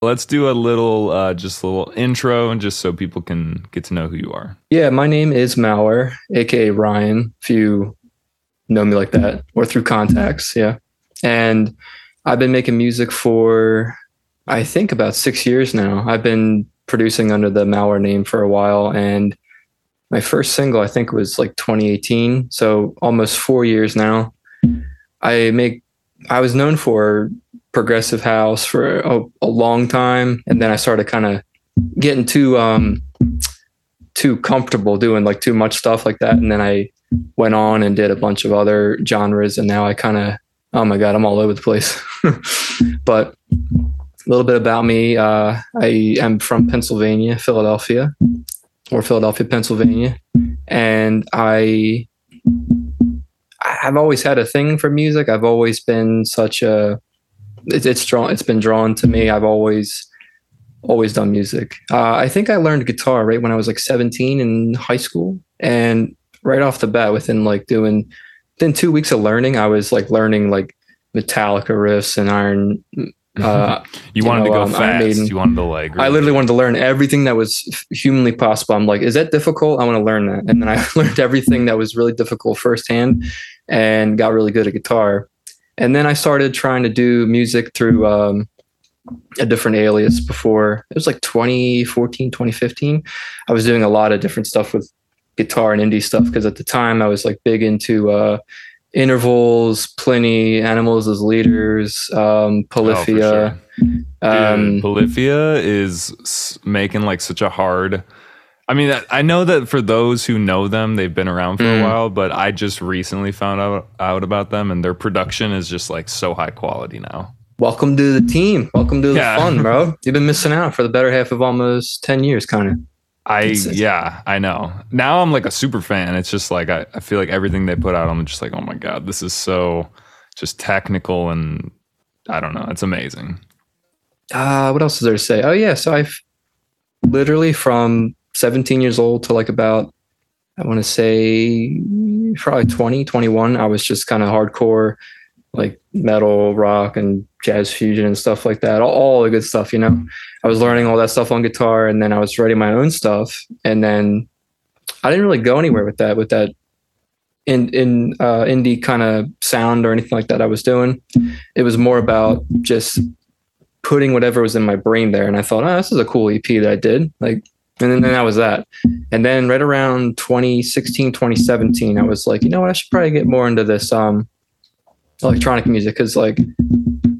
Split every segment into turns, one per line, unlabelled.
Let's do a little, uh, just a little intro, and just so people can get to know who you are.
Yeah, my name is Mauer, aka Ryan. If you know me like that, or through contacts, yeah. And I've been making music for, I think, about six years now. I've been producing under the Mauer name for a while, and my first single I think was like 2018, so almost four years now. I make. I was known for progressive house for a, a long time, and then I started kind of getting too um too comfortable doing like too much stuff like that, and then I went on and did a bunch of other genres, and now I kind of oh my god, I'm all over the place. but a little bit about me: uh, I am from Pennsylvania, Philadelphia, or Philadelphia, Pennsylvania, and I I've always had a thing for music. I've always been such a it's it's drawn it's been drawn to me. I've always always done music. Uh, I think I learned guitar right when I was like 17 in high school, and right off the bat, within like doing within two weeks of learning, I was like learning like Metallica riffs and Iron. Uh,
you, wanted
know,
to go
um,
fast. You wanted to like.
I literally wanted to learn everything that was humanly possible. I'm like, is that difficult? I want to learn that. And then I learned everything that was really difficult firsthand and got really good at guitar. And then I started trying to do music through um, a different alias before. It was like 2014, 2015. I was doing a lot of different stuff with guitar and indie stuff because at the time I was like big into uh, intervals, Plini, animals as leaders, um, Polyphia.
Dude,
Um,
Polyphia is making like such a hard. I mean, I- know that for those who know them, they've been around for
Mm.
a while, but I just recently found out out about them, and their production is just like so high quality now.
welcome to the team. Welcome to the
Yeah.
fun, bro. You've been missing out for the better half of almost 10 years, kind of.
I yeah, I know. Now I'm like a super fan. It's just like I, I feel like everything they put out, I'm just like, oh my god, this is so just technical and I don't know, it's amazing.
uh, what else is there to say? Oh yeah, so I've literally from 17 years old to like about I want to say probably 20, 21. I was just kind of hardcore, like metal, rock, and jazz fusion and stuff like that. All, all the good stuff, you know. I was learning all that stuff on guitar, and then I was writing my own stuff, and then I didn't really go anywhere with that. With that. In in uh, indie kind of sound or anything like that, I was doing. It was more about just putting whatever was in my brain there. And I thought, oh, this is a cool EP that I did. Like, and then, then that was that. And then right around 2016, 2017, I was like, you know what? I should probably get more into this um, electronic music. Cause like,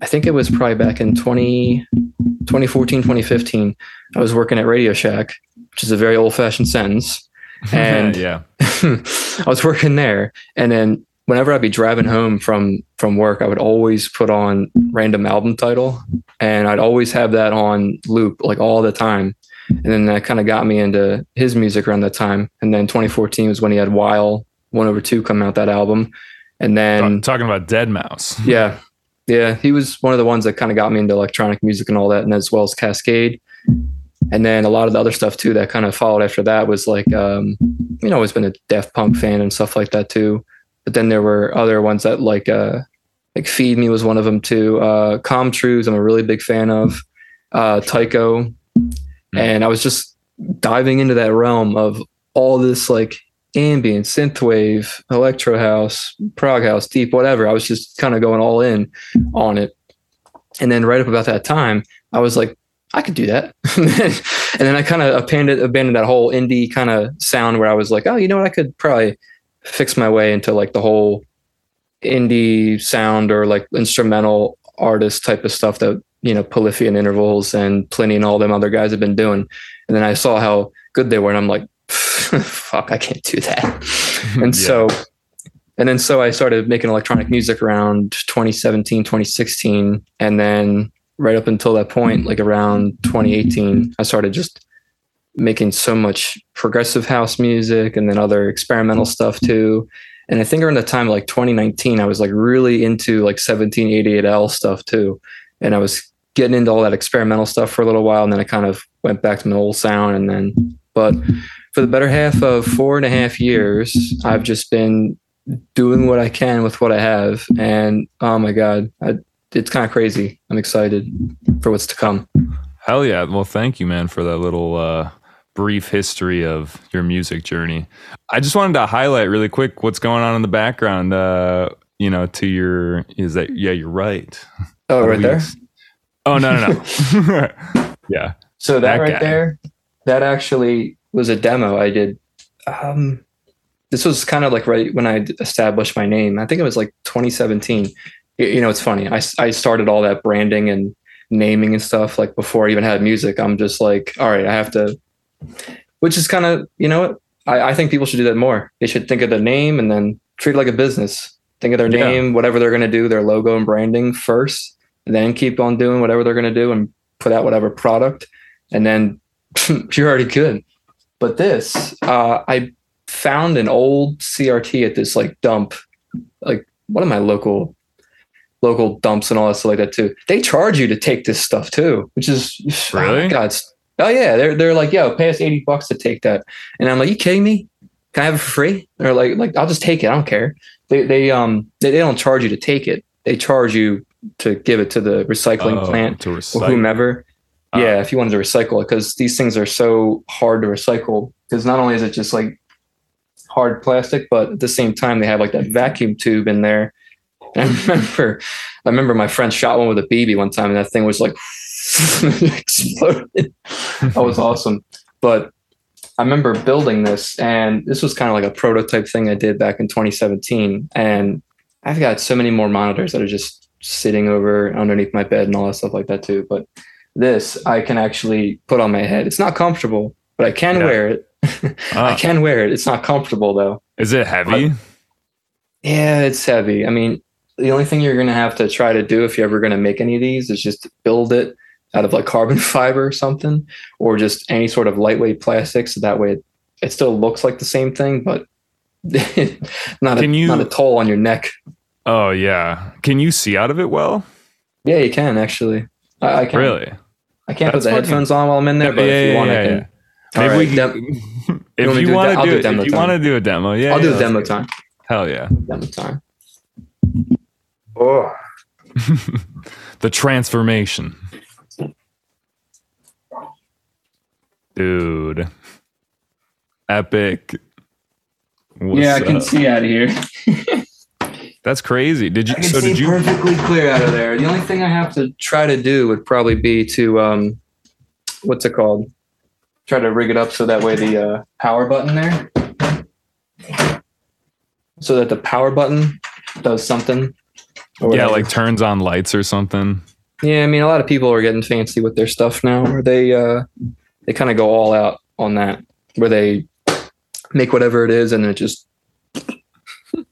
I think it was probably back in 20, 2014, 2015. I was working at Radio Shack, which is a very old fashioned sentence. And
yeah.
I was working there, and then whenever I'd be driving home from from work, I would always put on random album title, and I'd always have that on loop like all the time. And then that kind of got me into his music around that time. And then 2014 was when he had While One Over Two come out that album, and then
talking about Deadmau5.
yeah, yeah, he was one of the ones that kind of got me into electronic music and all that, and as well as Kaskade. And then a lot of the other stuff too that kind of followed after that was like, um, you know, always been a Daft Punk fan and stuff like that too. But then there were other ones that like, uh, like Feed Me was one of them too. Uh, Com Truise, I'm a really big fan of. Uh, Tycho, Mm. and I was just diving into that realm of all this like ambient, synthwave, electro house, prog house, deep, whatever. I was just kind of going all in on it. And then right up about that time, I was like, I could do that. and then I kind of abandoned, abandoned that whole indie kind of sound where I was like, oh, you know what? I could probably fix my way into like the whole indie sound or like instrumental artist type of stuff that, you know, Polyphia and Intervals and Plini and all them other guys have been doing. And then I saw how good they were. And I'm like, fuck, I can't do that. and
Yeah.
so, and then so I started making electronic music around 2017, 2016. And then right up until that point, like around 2018, I started just making so much progressive house music and then other experimental stuff too. And I think around the time like 2019, I was like really into like 1788L stuff too. And I was getting into all that experimental stuff for a little while. And then I kind of went back to my old sound. And then, but for the better half of four and a half years, I've just been doing what I can with what I have. And oh my God, I, it's kind of crazy. I'm excited for what's to come.
Hell yeah. Well, thank you, man, for that little uh, brief history of your music journey. I just wanted to highlight really quick what's going on in the background. Uh, you know, to your is that yeah, you're right.
Oh, right there.
Oh no no no. yeah.
So that,
That
right
guy.
there, that actually was a demo I did. Um, this was kind of like right when I established my name. I think it was like 2017. You, know, it's funny. I, I started all that branding and naming and stuff like before I even had music. I'm just like, all right, I have to, which is kind of, you know what? I, I think people should do that more. They should think of the name and then treat it like a business. Think of their
Yeah.
name, whatever they're going to do, their logo and branding first, then keep on doing whatever they're going to do and put out whatever product. And then you're already good. But this, uh, I found an old CRT at this like dump, like one of my local local dumps and all that stuff like that too. They charge you to take this stuff too, which is oh
Really?
God, oh yeah, they're they're like, yo, pay us eighty bucks to take that, and I'm like, you kidding me? Can I have it for free? They're like, like I'll just take it. I don't care. They they um they, they don't charge you to take it. They charge you to give it to the recycling
Oh,
plant
to
or whomever.
Ah.
yeah, if you wanted to recycle it, because these things are so hard to recycle. Because not only is it just like hard plastic, but at the same time they have like that vacuum tube in there. And I remember, I remember my friend shot one with a BB one time, and that thing was like exploded. that was awesome. But I remember building this, and this was kind of like a prototype thing I did back in 2017. And I've got so many more monitors that are just sitting over underneath my bed and all that stuff like that too. But this I can actually put on my head. It's not comfortable, but I can
Yeah.
wear it. I
Ah,
can wear it. It's not comfortable though.
is it heavy?
Yeah, it's heavy. I mean, the only thing you're going to have to try to do if you're ever going to make any of these is just build it out of like carbon fiber or something, or just any sort of lightweight plastic. So that way it, it still looks like the same thing, but not, a,
you-
not a toll on your neck.
Oh yeah. Can you see out of it well?
Yeah, you can actually. I, I can.
Really?
I can't
That's
put the
fucking-
headphones on while I'm in there, but if you want, I can. All
Maybe
right,
we can,
dem-
if
to
you want to
I'll
do,
do
it,
demo
if you want to do a demo, yeah,
I'll do
yeah,
a demo time.
Hell yeah.
Demo time. Oh,
the transformation. Dude. Epic. What's
yeah, I can
up?
see out of here.
That's crazy. Did you
I can
so
see
did you
perfectly clear out of there. The only thing I have to try to do would probably be to um, what's it called? Try to rig it up so that way the uh, power button there, so that the power button does something. or
Yeah,
whatever.
like turns on lights or something.
yeah. I mean, a lot of people are getting fancy with their stuff now, where they uh, they kind of go all out on that, where they make whatever it is and it just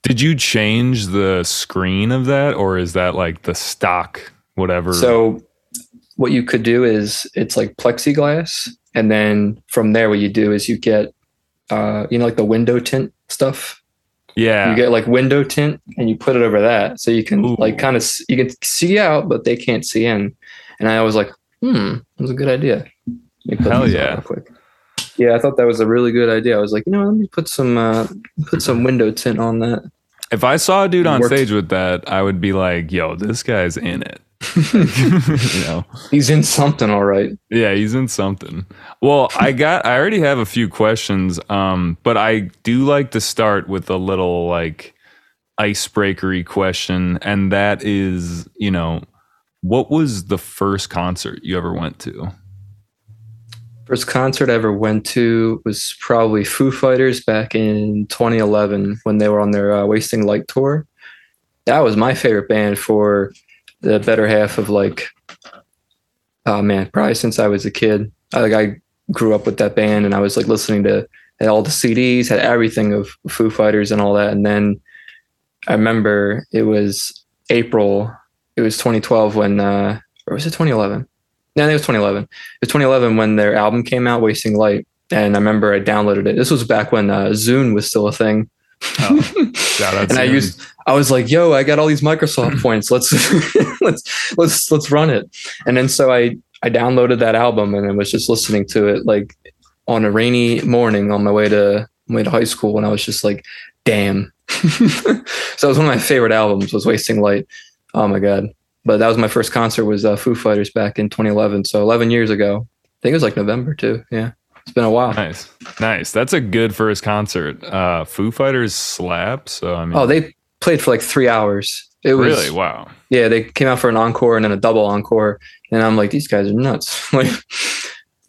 Did you change the screen of that or is that like the stock whatever?
So what you could do is it's like plexiglass, and then from there, what you do is you get, uh, you know, like the window tint stuff.
yeah.
You get like window tint, and you put it over that, so you can
Ooh.
like kind of you can see out, but they can't see in. And I was like, hmm, that was a good idea. Let me put
Hell yeah.
real quick. Yeah, I thought that was a really good idea. I was like, you know, let me put some uh, put some window tint on that.
If I saw a dude on
Worked.
stage with that, I would be like, yo, this guy's in it. you know.
He's in something, all right.
Yeah, he's in something. Well, I got I already have a few questions, um, but I do like to start with a little like icebreakery question, and that is, you know, what was the first concert you ever went to?
First concert I ever went to was probably Foo Fighters back in 2011 when they were on their uh, Wasting Light tour. That was my favorite band for the better half of like, oh man, probably since I was a kid. I, like I grew up with that band and I was like listening to had all the CDs, had everything of Foo Fighters and all that. And then I remember it was April, it was 2012 when, uh, or was it 2011? No, I think it was 2011. It was 2011 when their album came out, Wasting Light. And I remember I downloaded it. This was back when uh, Zune was still a thing.
Oh, out
and I used, I was like, "Yo, I got all these Microsoft points. Let's let's let's let's run it." And then so I I downloaded that album and I was just listening to it like on a rainy morning on my way to my way to high school, and I was just like, "Damn!" so it was one of my favorite albums. Was Wasting Light. Oh my god, but that was my first concert was uh, Foo Fighters back in 2011. So 11 years ago. I think it was like November too. Yeah, it's been a while.
Nice, nice. That's a good first concert. Uh, Foo Fighters slap. So I mean,
Oh, they played for like three hours. It was
really wow.
yeah. They came out for an encore and then a double encore, and I'm like, these guys are nuts. like,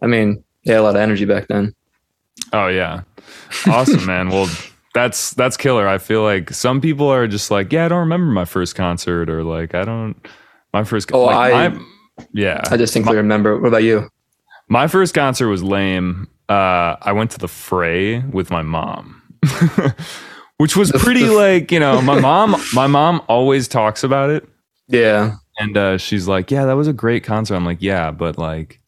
I mean, they had a lot of energy back then.
Oh yeah, awesome, man. Well, that's that's killer. I feel like some people are just like, yeah, I don't remember my first concert, or like, I don't my first.
Oh,
like,
I-
my- yeah,
I distinctly remember. What about you?
my first concert was lame. Uh, I went to the Fray with my mom, which was pretty like you know my mom. My mom always talks about it,
Yeah,
and uh, she's like, "Yeah, that was a great concert." I'm like, "Yeah, but like."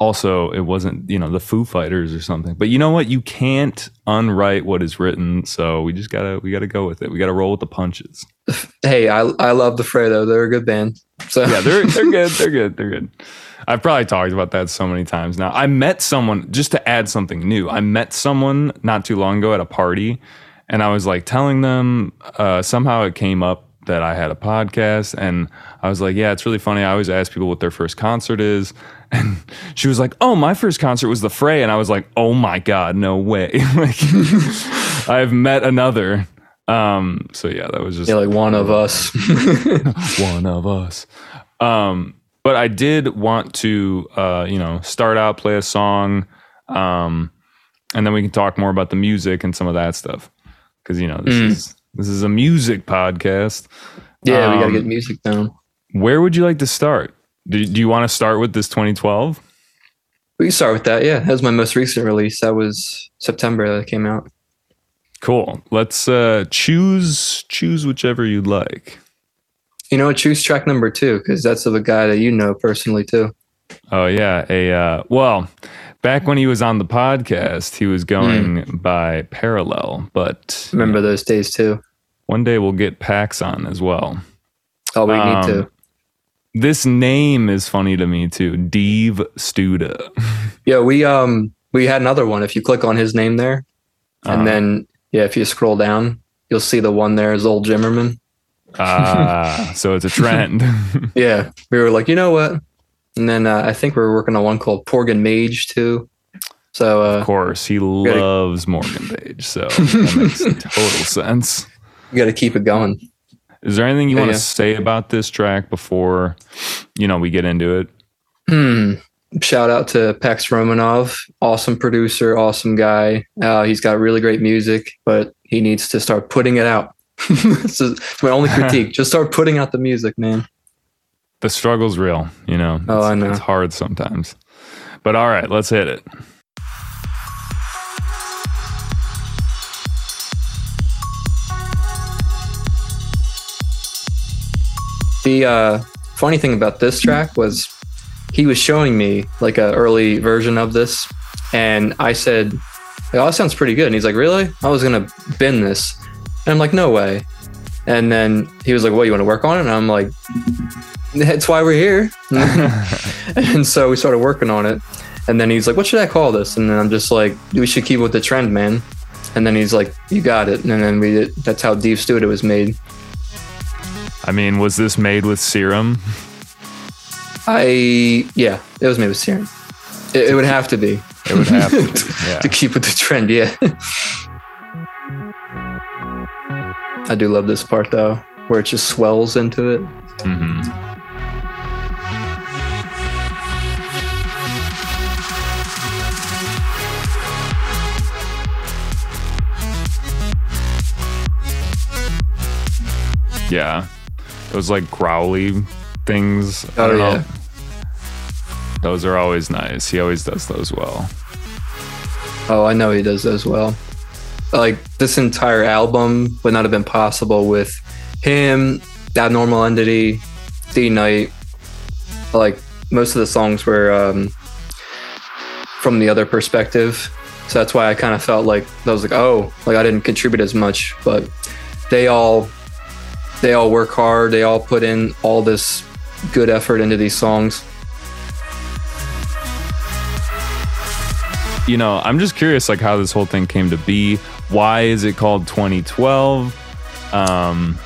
Also, it wasn't, you know, the Foo Fighters or something. But you know what? You can't unwrite what is written, so we just gotta we gotta go with it. We gotta roll with the punches.
hey, I I love the Fray though. They're a good band. So
Yeah, they're they're good. They're good. They're good. I've probably talked about that so many times now. I met someone just to add something new. I met someone not too long ago at a party, and I was like telling them. Uh, somehow it came up that I had a podcast, and I was like, "Yeah, it's really funny. I always ask people what their first concert is." And she was like, "Oh, my first concert was the Fray," and I was like, "Oh my god, no way!" like, I've met another. Um, so yeah, that was just
yeah, like one of us.
one of us. Um, but I did want to, uh, you know, start out, play a song, um, and then we can talk more about the music and some of that stuff. Because you know, this
Mm.
is this is a music podcast.
yeah, we gotta
Um,
get music down.
Where would you like to start? Do, do you want to start with this 2012?
We can start with that. Yeah, that was my most recent release. That was September that it came out.
Cool. Let's uh, choose choose whichever you'd like.
You know, choose track number two because that's of a guy that you know personally too.
Oh yeah, a uh, well, back when he was on the podcast, he was going by Parallel, but
Remember those days too.
one day we'll get Pax on as well.
Oh, we
Um,
need to.
This name is funny to me too, Dave Studa.
Yeah, we um we had another one. If you click on his name there, and
Uh,
then yeah, if you scroll down, you'll see the one there is old Jimmerman.
ah, so it's a trend.
Yeah, we were like, you know what? And then uh, I think we were working on one called Porgan Mage too. So uh,
of course, he
gotta-
loves Morgan Page, so that makes total sense.
you got to keep it going.
Is there anything you
Yeah,
want to
yeah.
say about this track before you know we get into it?
Hmm. Shout out to Pax Romanov, awesome producer, awesome guy. Uh, he's got really great music, but he needs to start putting it out. this is it's my only critique. Just start putting out the music, man.
The struggle's real, you know.
Oh, I know.
It's hard sometimes. But all right, let's hit it.
The uh, funny thing about this track was he was showing me like an early version of this, and I said, "Oh, that sounds pretty good." And he's like, "Really? I was gonna bin this," and I'm like, "No way." And then he was like, "What? You want to work on it?" And I'm like, "That's why we're here." and so we started working on it. And then he's like, "What should I call this?" And then I'm just like, "We should keep with the trend, man." And then he's like, "You got it." And then we did. That's how Deep Studio was made.
I mean, was this made with serum?
I yeah, it was made with serum. It, it would have to be
It would have to. Be. Yeah.
to keep with the trend. Yeah. I do love this part though, where it just swells into it.
hmm Yeah. Those like growly things. I
Oh,
don't know. Those are always nice. He always does those well.
Oh, I know he does as well. Like this entire album would not have been possible with him, Abnormal Entity, D Night. Like most of the songs were um, from the other perspective, so that's why I kind of felt like I was like, oh, like I didn't contribute as much, but they all they all work hard. They all put in all this good effort into these songs.
You know, I'm just curious like how this whole thing came to be. Why is it called 2012? Um,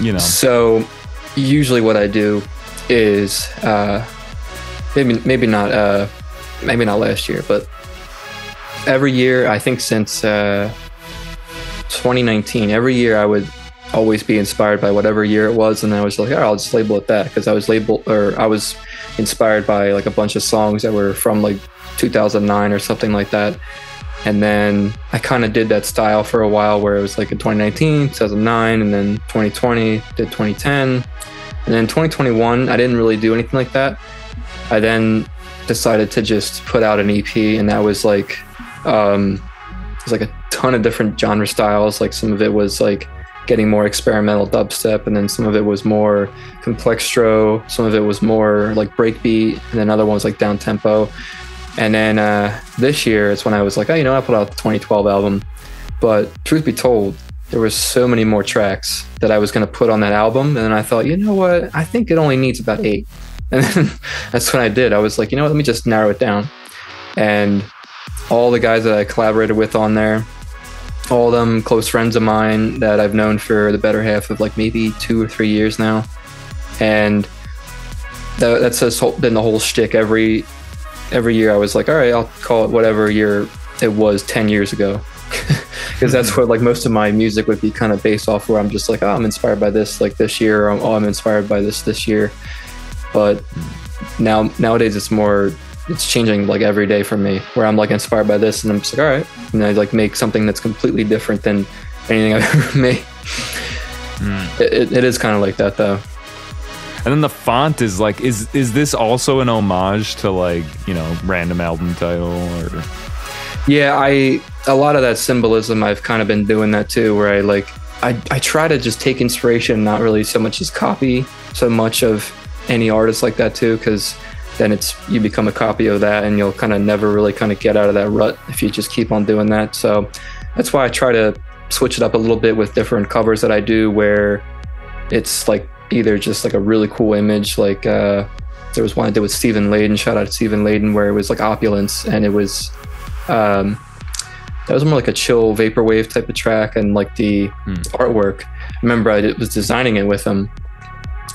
you know.
So usually what I do is uh, maybe maybe not uh, maybe not last year, but every year I think since uh, 2019, every year I would always be inspired by whatever year it was, and I was like, oh, I'll just label it that because I was labeled or I was inspired by like a bunch of songs that were from like 2009 or something like that. And then I kind of did that style for a while where it was like in 2019, 2009, and then 2020, did 2010. And then 2021, I didn't really do anything like that. I then decided to just put out an EP, and that was like, um, it was like a ton of different genre styles. Like some of it was like getting more experimental dubstep, and then some of it was more complextro, some of it was more like breakbeat, and then other ones like down tempo. And then uh, this year is when I was like, oh, you know, I put out the 2012 album. But truth be told, there was so many more tracks that I was going to put on that album. And then I thought, you know what? I think it only needs about eight. And that's what I did. I was like, you know what? Let me just narrow it down. And all the guys that I collaborated with on there, all of them close friends of mine that I've known for the better half of like maybe two or three years now. And that, that's just been the whole shtick. Every every year I was like, all right, I'll call it whatever year it was 10 years ago. Because that's mm-hmm. what like most of my music would be kind of based off where I'm just like, oh, I'm inspired by this like this year, or oh, I'm inspired by this this year. But now nowadays it's more it's changing like every day for me where I'm like inspired by this and I'm just like, all right. And I like make something that's completely different than anything I've ever made. Mm. It, it, it is kind of like that though.
And then the font is like, is is this also an homage to like you know random album title or?
Yeah, I a lot of that symbolism. I've kind of been doing that too, where I like I I try to just take inspiration, not really so much as copy so much of any artist like that too, because then it's you become a copy of that, and you'll kind of never really kind of get out of that rut if you just keep on doing that. So that's why I try to switch it up a little bit with different covers that I do, where it's like either just like a really cool image, like uh, there was one I did with Stephen Layden Shout out to Stephen Layden, where it was like opulence, and it was um, that was more like a chill vaporwave type of track, and like the hmm. artwork. I remember I was designing it with him,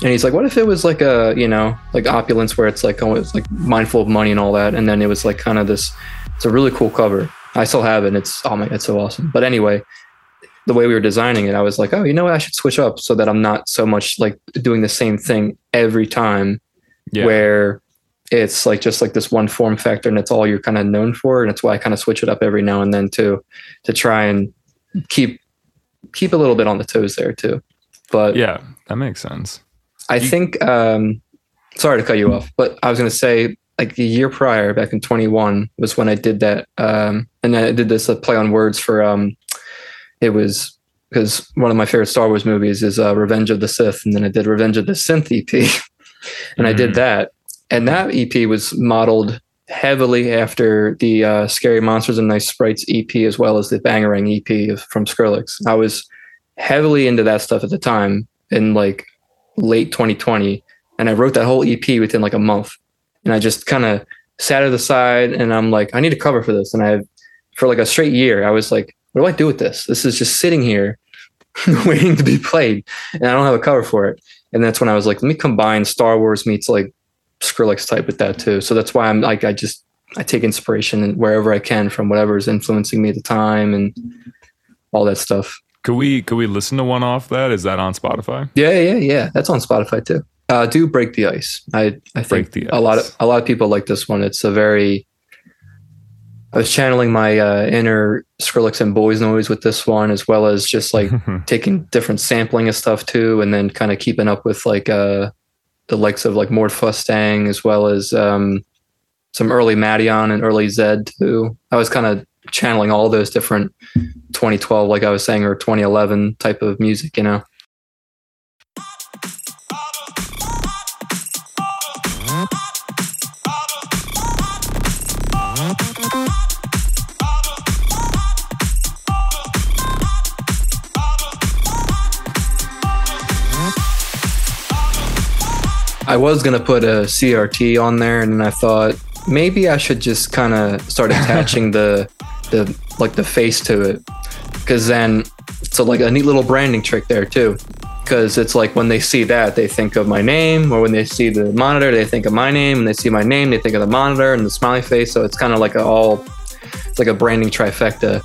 and he's like, "What if it was like a you know like opulence, where it's like it's like mindful of money and all that, and then it was like kind of this. It's a really cool cover. I still have it. And it's oh my, it's so awesome. But anyway, the way we were designing it, I was like, oh, you know what? I should switch up so that I'm not so much like doing the same thing every time yeah. where it's like just like this one form factor and it's all you're kind of known for. And it's why I kind of switch it up every now and then too, to try and keep, keep a little bit on the toes there too. But
yeah, that makes sense.
I you- think, um, sorry to cut you off, but I was going to say like the year prior back in 21 was when I did that. Um, and I did this uh, play on words for, um, it was because one of my favorite Star Wars movies is uh, Revenge of the Sith, and then I did Revenge of the Synth EP, and mm. I did mm. that, and that EP was modeled heavily after the uh, Scary Monsters and Nice Sprites EP, as well as the Bangarang EP from Skrillex. I was heavily into that stuff at the time and like late 2020, and I wrote that whole EP within like a month, and I just kind of sat at the side, and I'm like, I need a cover for this, and I, for like a straight year, I was like what do I do with this? This is just sitting here waiting to be played, and I don't have a cover for it. And that's when I was like, let me combine Star Wars meets like Skrillex type with that too. So that's why I'm like, I just I take inspiration wherever I can from whatever is influencing me at the time and all that stuff.
Could we could we listen to one off that? Is that on Spotify?
Yeah, yeah, yeah. That's on Spotify too. Uh, do break the ice. I I think a lot of a lot of people like this one. It's a very I was channeling my uh, inner Skrillex and Boys Noize with this one, as well as just like taking different sampling of stuff too, and then kind of keeping up with like uh, the likes of like Mord Fustang, as well as um, some early Madeon and early Zedd too. I was kind of channeling all those different 2012, like I was saying, or 2011 type of music, you know. I was gonna put a CRT on there, and I thought maybe I should just kind of start attaching the the like the face to it, because then it's a, like a neat little branding trick there too. because it's like when they see that they think of my name or when they see the monitor they think of my name and they see my name they think of the monitor and the smiley face so it's kind of like a all it's like a branding trifecta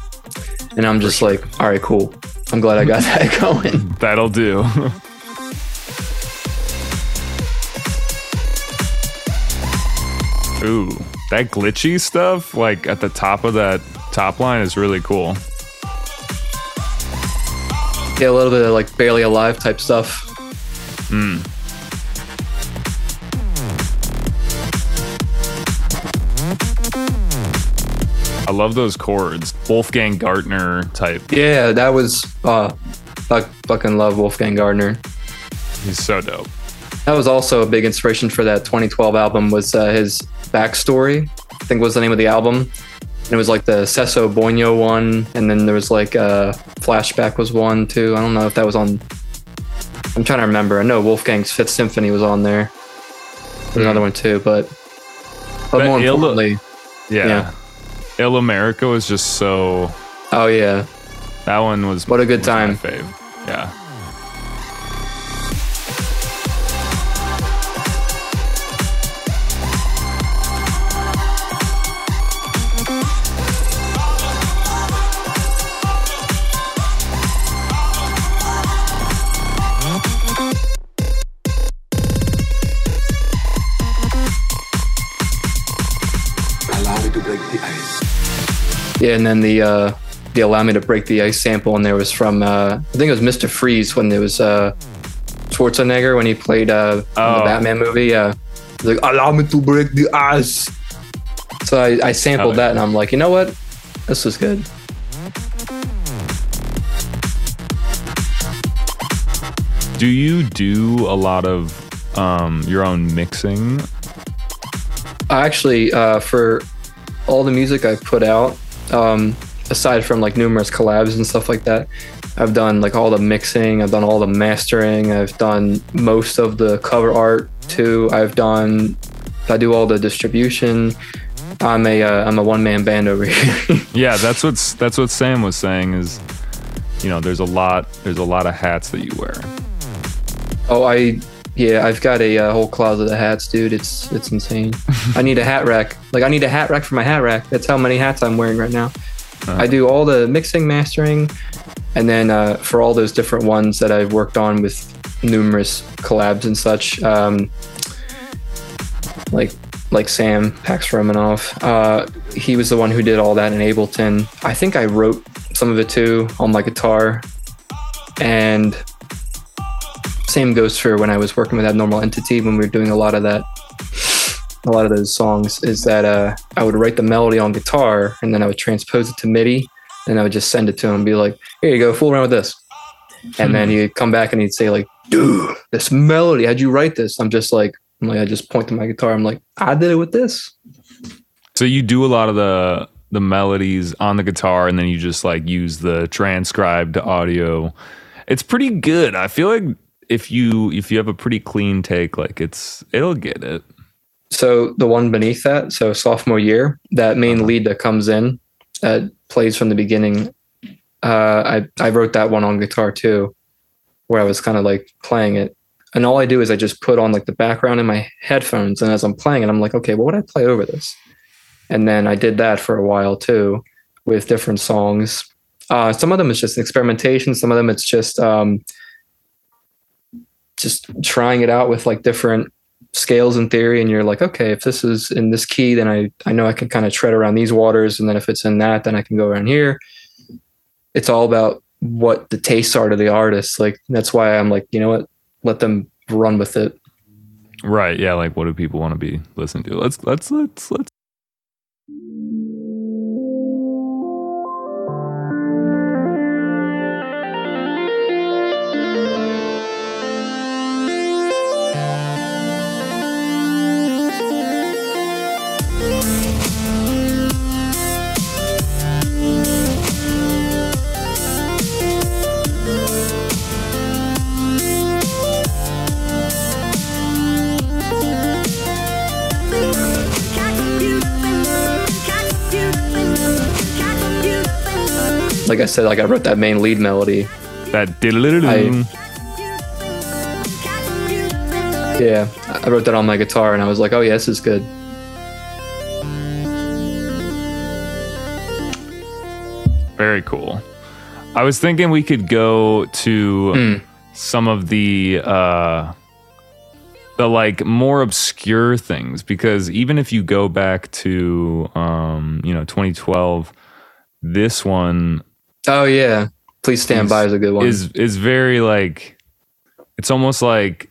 and i'm just like all right cool i'm glad i got that going
That'll do. Ooh, that glitchy stuff, like at the top of that top line, is really cool.
yeah a little bit of like barely alive type stuff
I love those chords. Wolfgang Gartner type.
yeah that was uh I fucking love wolfgang Gartner.
He's so dope.
that was also a big inspiration for that 2012 album was uh, his backstory i think was the name of the album and it was like the Cesso Boino one, and then there was like uh, Flashback was one too. I don't know if that was on. I'm trying to remember. I know Wolfgang's Fifth Symphony was on there. There's another one too, but but
But
more
Ill-
importantly,
Yeah.
Yeah.
Illmerica was just so.
oh yeah,
That one was.
What a good time.
fave. Yeah.
Me to break the ice.
yeah, and then the uh, the allow me to break the ice sample, and there was from uh, I think it was Mr. Freeze when there was uh, Schwarzenegger when he played uh,
Oh.
the Batman movie. Yeah, He's like allow me to break the ice. So I, I sampled
Oh,
that, and I'm like, you know what, this was good.
Do you do a lot of um, your own mixing?
Actually, uh, for all the music I've put out, um, aside from like numerous collabs and stuff like that, I've done like all the mixing, I've done all the mastering, I've done most of the cover art too. I've done, I do all the distribution. I'm a, uh, I'm a one man band over here.
Yeah, that's what's that's what Sam was saying. Is you know, there's a lot there's a lot of hats that you wear.
oh, I, yeah, I've got a, uh whole closet of hats, dude. It's, it's insane. I need a hat rack. Like I need a hat rack for my hat rack. That's how many hats I'm wearing right now. I do all the mixing, mastering, and then uh, for all those different ones that I've worked on with numerous collabs and such, um, like like Sam Pax Romanoff, uh, he was the one who did all that in Ableton. I think I wrote some of it too on my guitar, and same goes for when I was working with Abnormal Entity when we were doing a lot of that a lot of those songs is that uh, I would write the melody on guitar and then I would transpose it to MIDI and I would just send it to him and be like, here you go, fool around with this. And then he'd come back and he'd say like, dude, this melody, how'd you write this? I'm just like, I'm like, I just point to my guitar. I'm like, I did it with this.
So you do a lot of the the melodies on the guitar, and then you just like use the transcribed audio. It's pretty good. I feel like if you if you have a pretty clean take, like it's it'll get it.
So the one beneath that, so sophomore year, that main lead that comes in, that plays from the beginning. Uh, I I wrote that one on guitar too, where I was kind of like playing it, and all I do is I just put on like the background in my headphones, and as I'm playing it, I'm like, okay, well, what would I play over this? And then I did that for a while too, with different songs. Uh, some of them is just experimentation. Some of them it's just um, just trying it out with like different scales in theory and you're like okay if this is in this key then i i know i can kind of tread around these waters and then if it's in that then i can go around here it's all about what the tastes are to the artist like that's why i'm like you know what let them run with it
Right? Yeah. Like, what do people want to be listening to? Let's let's let's let's.
Like i said like i wrote that main lead melody
That diddle-diddle-doo.
Yeah, I wrote that on my guitar, and I was like, "Oh yeah, this is good."
Very cool. I was thinking we could go to
Mm.
some of the uh the like more obscure things because even if you go back to um you know 2012 this one
Oh yeah, "Please Stand
Is-
By" is a good one.
is is very like it's almost like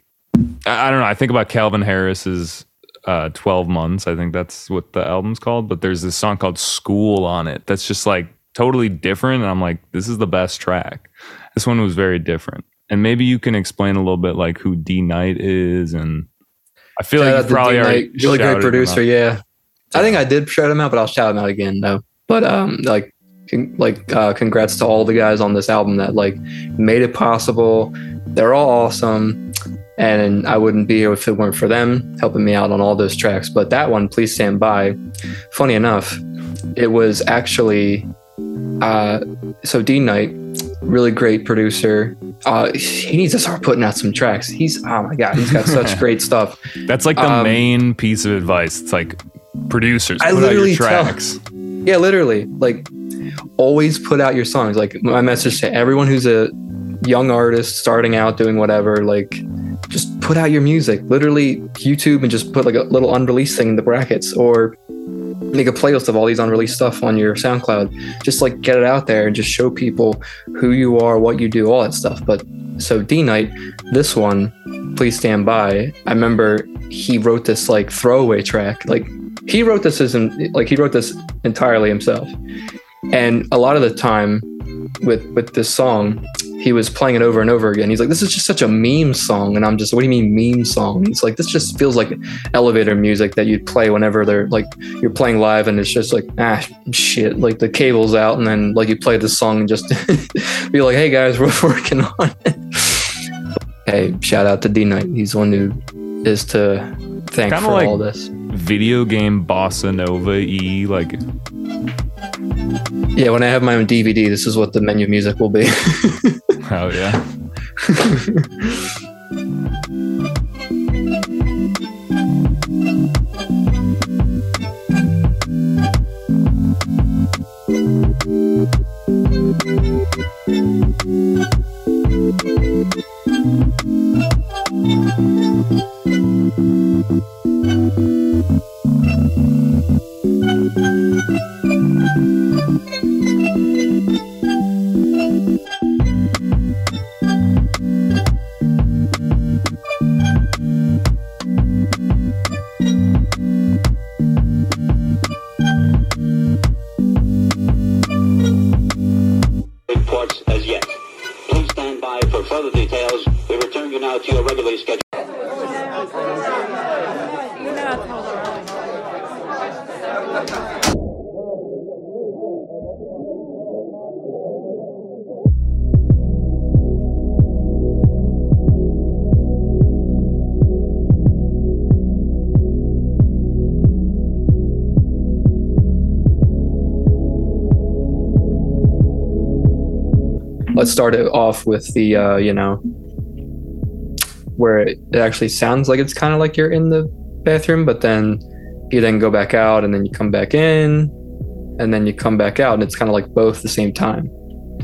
I I don't know I think about Calvin Harris's uh 12 months. I think that's what the album's called but there's this song called School on it that's just like totally different and I'm like this is the best track. This one was very different. And maybe you can explain a little bit like who D Knight is and I feel
Shout
like you probably already
really great producer. Yeah, I think I did shout him out, but I'll shout him out again though. But um, like, con- like, uh, congrats to all the guys on this album that like made it possible. They're all awesome, and I wouldn't be here if it weren't for them helping me out on all those tracks. But that one, please stand by. Funny enough, it was actually uh, so Dean Knight, really great producer. Uh, he needs to start putting out some tracks. He's oh my god, he's got such great stuff.
That's like the
Um,
main piece of advice. It's like producers
I
put out your
literally tell-
tracks.
Yeah, literally. Like, always put out your songs. Like, my message to everyone who's a young artist starting out doing whatever, like, just put out your music. Literally, YouTube and just put like a little unreleased thing in the brackets or make a playlist of all these unreleased stuff on your SoundCloud. Just like get it out there and just show people who you are, what you do, all that stuff. But so, D Night, this one, Please Stand By, I remember he wrote this like throwaway track. Like, he wrote this as like he wrote this entirely himself. And a lot of the time with with this song he was playing it over and over again. He's like this is just such a meme song. And i'm just what do you mean meme song? He's like this just feels like elevator music that you'd play whenever they're like you're playing live and it's just like ah shit like the cable's out. And then like you play the song and just be like hey guys we're working on it. Hey shout out to d knight he's the one who is to thank
Kinda
for
like-
all this
Video game bossa nova e like
yeah when i have my own dvd this is what the menu music will be
oh yeah.
start it off with the uh, you know where it actually sounds like it's kind of like you're in the bathroom but then you then go back out and then you come back in and then you come back out and it's kind of like both at the same time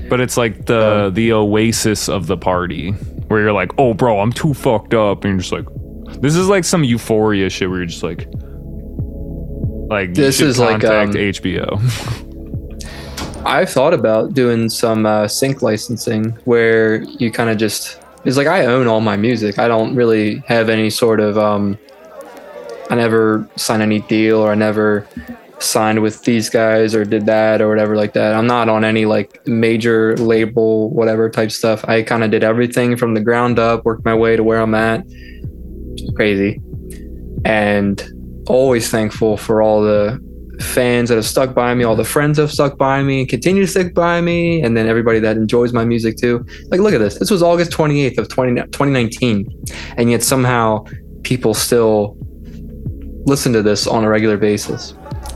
But it's like the the oasis of the party where you're like, oh bro, I'm too fucked up, and you're just like, this is like some euphoria shit where you're just like, like
This is like, um,
HBO.
i've thought about doing some uh, sync licensing where you kind of just it's like i own all my music i don't really have any sort of um i never sign any deal or i never signed with these guys or did that or whatever like that. I'm not on any like major label, whatever type stuff. I kind of did everything from the ground up, worked my way to where I'm at. Crazy. And always thankful for all the fans that have stuck by me, all the friends that have stuck by me, continue to stick by me, and then everybody that enjoys my music too. Like, look at this. This was August 28th of 20, 2019. And yet somehow people still listen to this on a regular basis.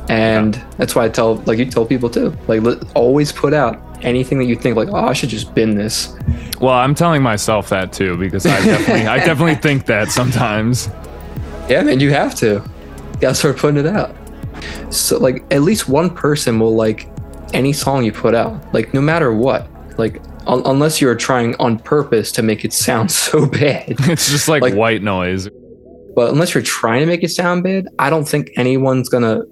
And that's why I tell, like you tell people too, like always put out anything that you think like, oh, I should just bin this.
Well, I'm telling myself that too because I definitely, I definitely think that sometimes.
Yeah, man, you have to. You gotta start putting it out. So like at least one person will like any song you put out, like no matter what. Like un- unless you're trying on purpose to make it sound so bad.
It's just like,
Like-
white noise.
but unless you're trying to make it sound bad, I don't think anyone's gonna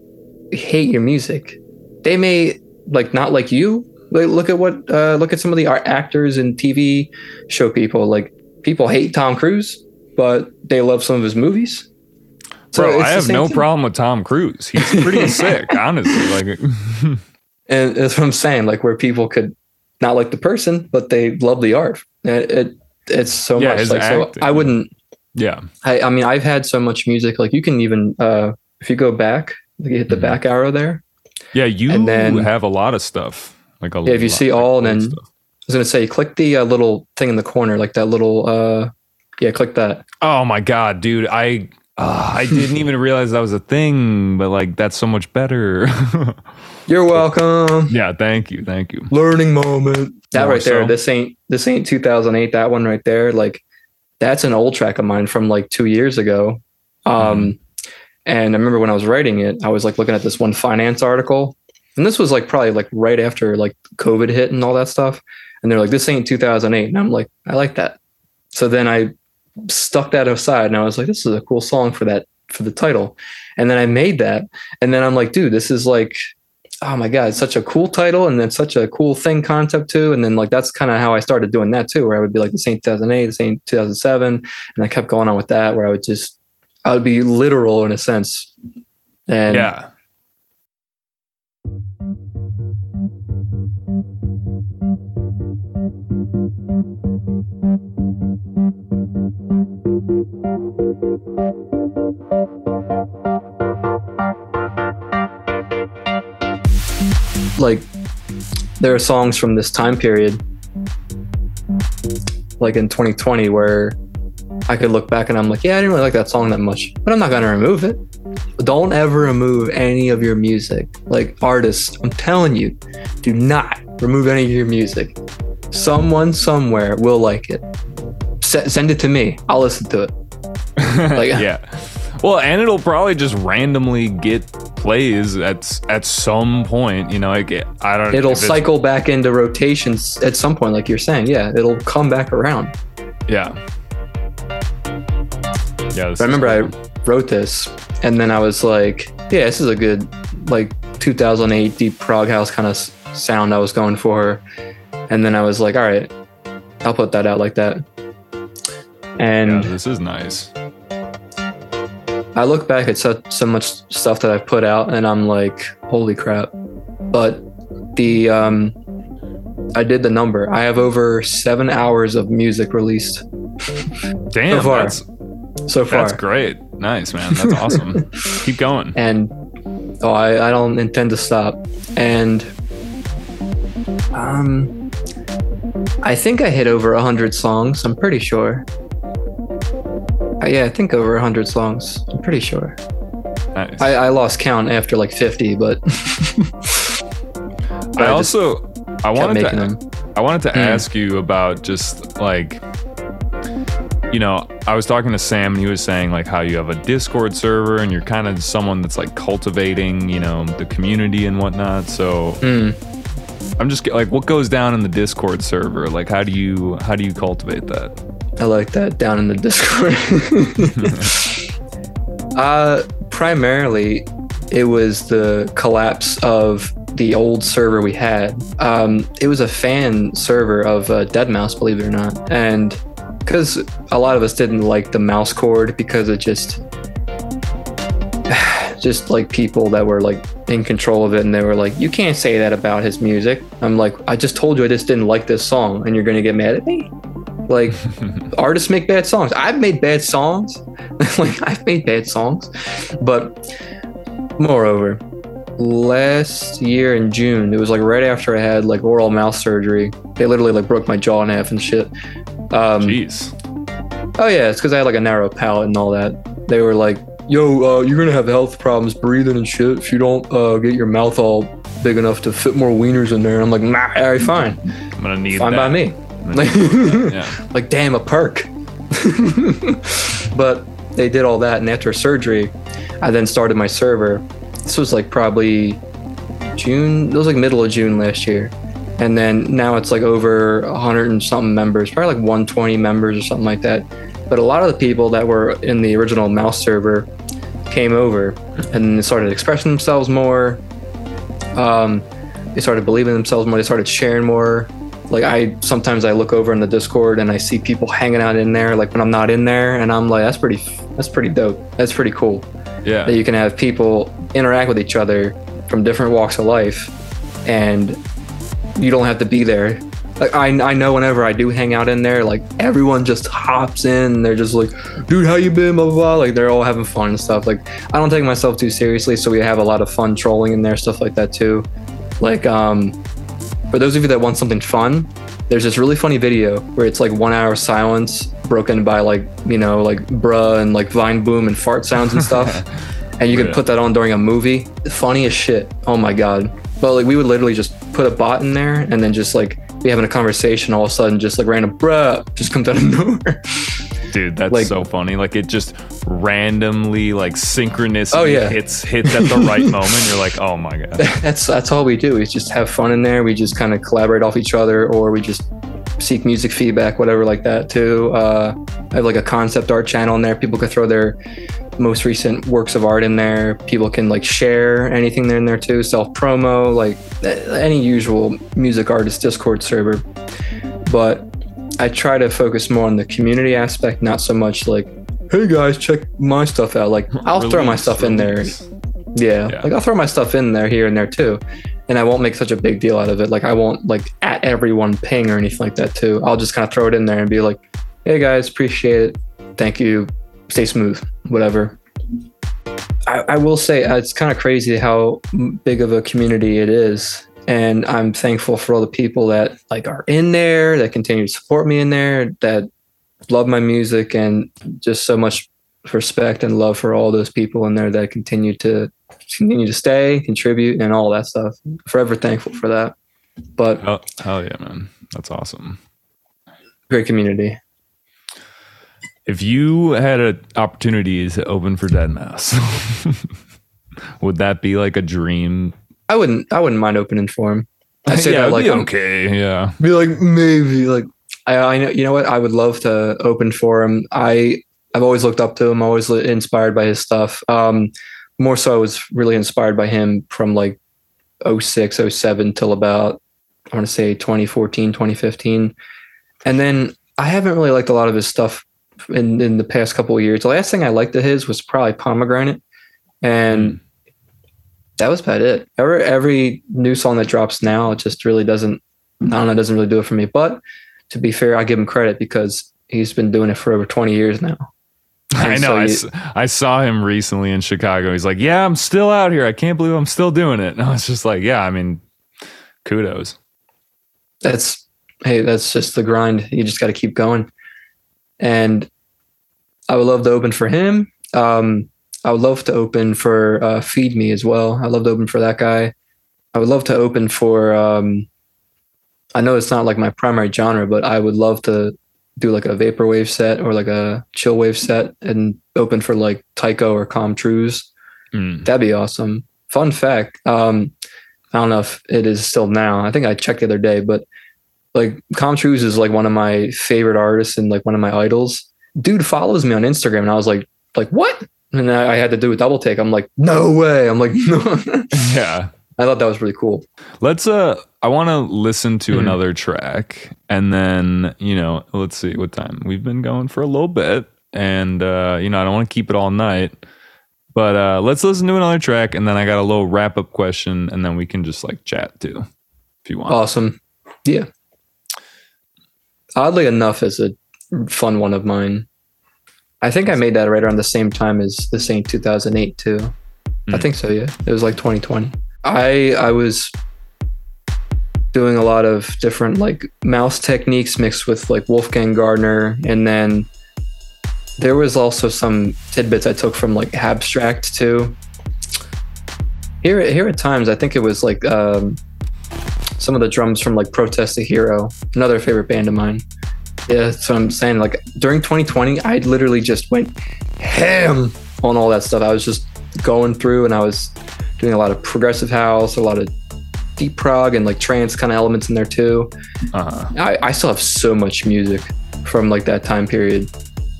hate your music. They may like not like you. Like, look at what uh, look at some of the art actors and TV show people. Like people hate Tom Cruise, but they love some of his movies.
Bro, I have no
thing.
problem with Tom Cruise. He's pretty sick, honestly. Like,
And that's what I'm saying. Like where people could not like the person, but they love the art. It, it it's so
Yeah,
much. Like so,
acting.
I wouldn't.
yeah,
I, I mean, I've had so much music. Like you can even uh, if you go back, like you hit the
Mhm.
back arrow there.
yeah. You
And then-
have a lot of stuff. Like a
Yeah, if you
lot-
see
like
all, then-
stuff.
I was gonna say, click the uh, little thing in the corner, like that little. uh Yeah, click that.
Oh my god, dude! I uh, I didn't even realize that was a thing, but like that's so much better.
You're welcome.
yeah, thank you, thank you.
Learning moment. That
More
right there.
so.
This ain't this ain't 2008. That one right there. Like that's an old track of mine from like two years ago. Um, and I remember when I was writing it, I was like looking at this one finance article, and this was like probably like right after like COVID hit and all that stuff. And they're like, "This ain't 2008," and I'm like, "I like that." So then I stuck that aside, and I was like, "This is a cool song for that for the title." And then I made that, and then I'm like, "Dude, this is like." Oh my god, such a cool title and then such a cool thing concept too. And then like that's kind of how I started doing that too, where I would be like the same 2008, the same 2007, and I kept going on with that, where I would just I would be literal in a sense. And
Yeah,
like there are songs from this time period like in 2020 where I could look back and I'm like, yeah, I didn't really like that song that much, but I'm not going to remove it. Don't ever remove any of your music. Like artists, I'm telling you, do not remove any of your music. Someone somewhere will like it. S- send it to me. I'll listen to it. Like-
yeah. Well, and it'll probably just randomly get plays at at some point. You know, like I don't.
It'll cycle back into rotations at some point, like you're saying. Yeah, it'll come back around.
Yeah. Yeah.
I remember
is
I wrote this and then I was like, yeah, this is a good like 2008 deep prog house kind of sound I was going for. And then I was like, all right, I'll put that out like that.
Yeah,
And
this is nice.
I look back at so, so much stuff that I've put out and I'm like, holy crap. But the, um, I did the number. I have over seven hours of music released
Damn,
far.
that's
so far.
that's great. Nice, man. That's awesome. Keep going.
and oh, I, I don't intend to stop. And um, I think I hit over a hundred songs. I'm pretty sure. Uh, yeah, I think over a hundred songs. I'm pretty sure.
Nice.
I, I lost count after like 50, but
I
I
also I wanted to
them.
I wanted to
Hmm.
ask you about just like you know, I was talking to Sam and he was saying like how you have a Discord server and you're kind of someone that's like cultivating, you know, the community and whatnot. So
Hmm.
I'm just like what goes down in the Discord server? Like how do you how do you cultivate that?
I like that down in the Discord. uh, primarily, it was the collapse of the old server we had. Um, it was a fan server of uh, Deadmau5, believe it or not, and because a lot of us didn't like the mouse cord because it just just like people that were like in control of it and they were like you can't say that about his music i'm like i just told you i just didn't like this song and you're gonna get mad at me like artists make bad songs i've made bad songs like i've made bad songs but moreover last year in june it was like right after i had like oral mouth surgery they literally like broke my jaw in half and shit um
Jeez.
Oh yeah, it's because I had like a narrow palate and all that. They were like, yo, uh, you're gonna have health problems breathing and shit if you don't uh, get your mouth all big enough to fit more wieners in there. And I'm like, nah, all right, fine,
I'm gonna need
fine
that.
by me.
I'm gonna need that, yeah.
like damn a perk. But they did all that and after surgery i then started my server. This was like probably june it was like middle of june last year. And then now it's like over 100 and something members probably like 120 members or something like that. But a lot of the people that were in the original mouse server came over and started expressing themselves more. Um, they started believing themselves more. They started sharing more like i sometimes i look over in the discord and i see people hanging out in there like when i'm not in there and i'm like that's pretty that's pretty dope. That's pretty cool.
Yeah.
that you can have people interact with each other from different walks of life and you don't have to be there. Like I, I know whenever i do hang out in there like everyone just hops in. And they're just like dude how you been? Blah blah blah. Like they're all having fun and stuff. Like i don't take myself too seriously so we have a lot of fun trolling in there stuff like that too. Like um for those of you that want something fun, there's this really funny video where it's like one hour silence broken by like, you know, like bruh and like vine boom and fart sounds and stuff. and you can
Yeah.
put that on during a movie. Funny as shit. Oh my God. But like we would literally just put a bot in there and then just like be having a conversation all of a sudden, just like random bruh just comes out of nowhere.
Dude, that's
Like-
so funny. Like it just randomly, like synchronous
Oh, yeah.
hits hits at the right moment. You're like, oh my god.
that's that's all we do We just have fun in there. We just kind of collaborate off each other, or we just seek music feedback, whatever like that too. Uh, I have like a concept art channel in there. People can throw their most recent works of art in there. People can like share anything there in there too. Self promo, like any usual music artist Discord server. But I try to focus more on the community aspect, not so much like, hey guys, check my stuff out. Like I'll throw my
Release,
stuff in there. Yeah,
Yeah.
like I'll throw my stuff in there here and there too, and I won't make such a big deal out of it. Like I won't like at everyone ping or anything like that too. I'll just kind of throw it in there and be like, "Hey guys, appreciate it. Thank you. Stay smooth. Whatever." I, I will say uh, it's kind of crazy how big of a community it is, and I'm thankful for all the people that like are in there that continue to support me in there that love my music and just so much respect and love for all those people in there that continue to continue to stay, contribute, and all that stuff. Forever thankful for that. But
Oh, hell yeah, man. That's awesome.
great community.
If you had an opportunity to open for Deadmau5, would that be like a dream?
I wouldn't I wouldn't mind opening for him. I say
yeah,
that
it'd
like
be
I'm-
okay. Yeah.
be like maybe like I, I know you know what I would love to open for him. I I've always looked up to him, always inspired by his stuff. Um, more so, I was really inspired by him from like 06, 07 till about I want to say 2014, 2015, and then I haven't really liked a lot of his stuff in in the past couple of years. The last thing I liked of his was probably Pomegranate, and that was about it. Every every new song that drops now, it just really doesn't. I don't know, doesn't really do it for me. But to be fair, I give him credit because he's been doing it for over 20 years now.
I know.
so
I,
you-
s- I saw him recently in Chicago. He's like, "Yeah, I'm still out here. I can't believe I'm still doing it." And I was just like, "Yeah, I mean, kudos."
That's hey, that's just the grind. You just got to keep going. And I would love to open for him. Um, I would love to open for uh, Feed Me as well. I love to open for that guy. I would love to open for. Um, I know it's not like my primary genre, but I would love to do like a vaporwave set or like a chill wave set and open for like Tycho or Com Truise.
Mm.
That'd be awesome. Fun fact. Um, I don't know if it is still now. I think I checked the other day, but like Com Truise is like one of my favorite artists and like one of my idols. Dude follows me on Instagram, and I was like, like what? And I, I had to do a double take. I'm like, no way. I'm like, no.
Yeah.
I thought that was really cool.
Let's uh I want to listen to
Mhm.
another track and then, you know, let's see what time. We've been going for a little bit and uh you know, I don't want to keep it all night. But uh let's listen to another track and then I got a little wrap-up question and then we can just like chat too if you want.
Awesome. Yeah. Oddly enough, is a fun one of mine. I think I made that right around the same time as the Saint 2008 too. I
Mm.
think so. Yeah, it was like 2020. I I was doing a lot of different like mouse techniques mixed with like Wolfgang Gartner, and then there was also some tidbits I took from like Abstract too. Here, here at times, I think it was like um, some of the drums from like Protest the Hero, another favorite band of mine. Yeah, so I'm saying like during 2020, I literally just went ham on all that stuff. I was just going through and I was doing a lot of progressive house, a lot of deep prog and like trance kind of elements in there too.
Uh,
I, I still have so much music from like that time period,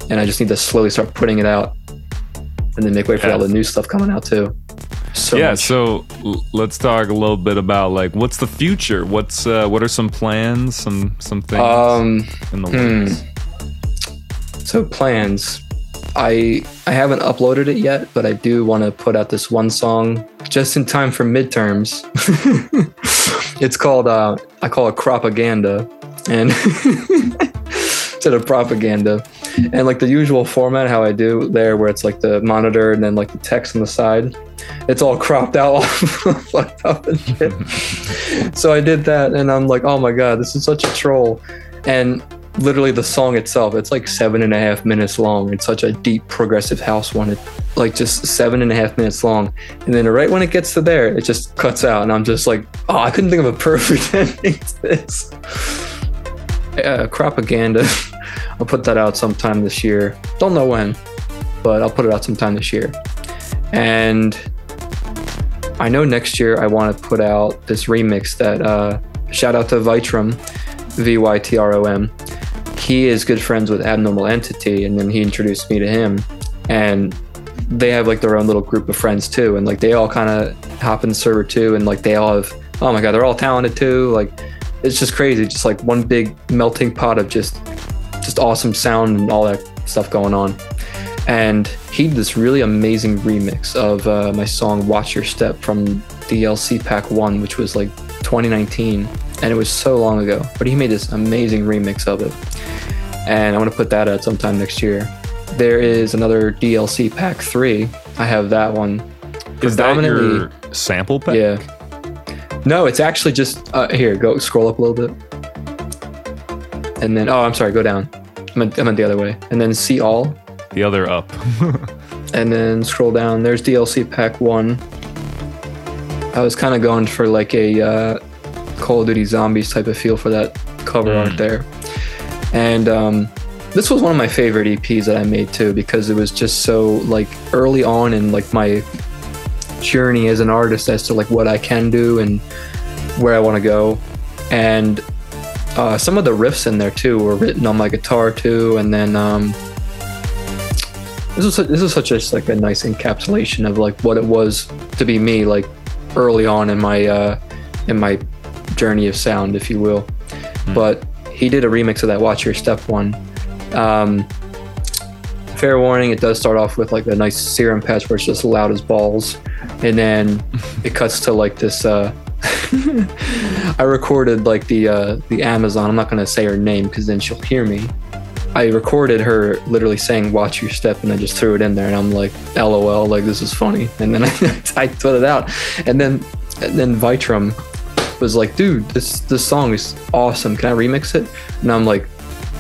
and I just need to slowly start putting it out, and then make way for
Yeah.
all the new stuff coming out too. So
yeah.
much.
So let's talk a little bit about like what's the future? What's uh, what are some plans? Some some things
um,
in the
hmm. so plans. I I haven't uploaded it yet, but I do want to put out this one song just in time for midterms. it's called uh, I call it propaganda, and instead of propaganda, and like the usual format how I do there, where it's like the monitor and then like the text on the side. It's all cropped out, up and shit. so I did that, and I'm like, oh my god, this is such a troll. And literally the song itself it's like seven and a half minutes long. It's such a deep progressive house one. It like just seven and a half minutes long. And then right when it gets to there it just cuts out and i'm just like oh i couldn't think of a perfect ending to this. Yeah propaganda. I'll put that out sometime this year. Don't know when but i'll put it out sometime this year. And i know next year i want to put out this remix that uh shout out to Vytrom v-y-t-r-o-m he is good friends with Abnormal Entity, and then he introduced me to him. And they have like their own little group of friends too, and like they all kind of hop in the server too, and like they all have oh my god, they're all talented too. Like it's just crazy, just like one big melting pot of just just awesome sound and all that stuff going on. And he did this really amazing remix of uh, my song "Watch Your Step" from DLC Pack One, which was like 2019, and it was so long ago. But he made this amazing remix of it and I want to put that out sometime next year. There is another DLC pack three. I have that one.
Is that your sample pack?
Yeah. No, it's actually just uh, here. Go scroll up a little bit, and then oh, I'm sorry, go down. I meant, I meant the other way, and then see all,
The other up.
and then scroll down. There's DLC pack one. I was kind of going for like a uh, Call of Duty Zombies type of feel for that cover
Mm.
art there, and um, this was one of my favorite EPs that I made too because it was just so like early on in like my journey as an artist as to like what I can do and where I want to go, and uh, some of the riffs in there too were written on my guitar too, and then um, this is this is such a like a nice encapsulation of like what it was to be me like early on in my uh, in my journey of sound, if you will. But he did a remix of that Watch Your Step one. Um, fair warning, it does start off with like a nice serum patch where it's just loud as balls, and then it cuts to like this. Uh, I recorded like the uh, the Amazon. I'm not gonna say her name because then she'll hear me. I recorded her literally saying "Watch your step" and I just threw it in there, and I'm like, "LOL, like this is funny." And then I, I put it out, and then and then Vytrom was like, "Dude, this this song is awesome. Can I remix it?" And I'm like,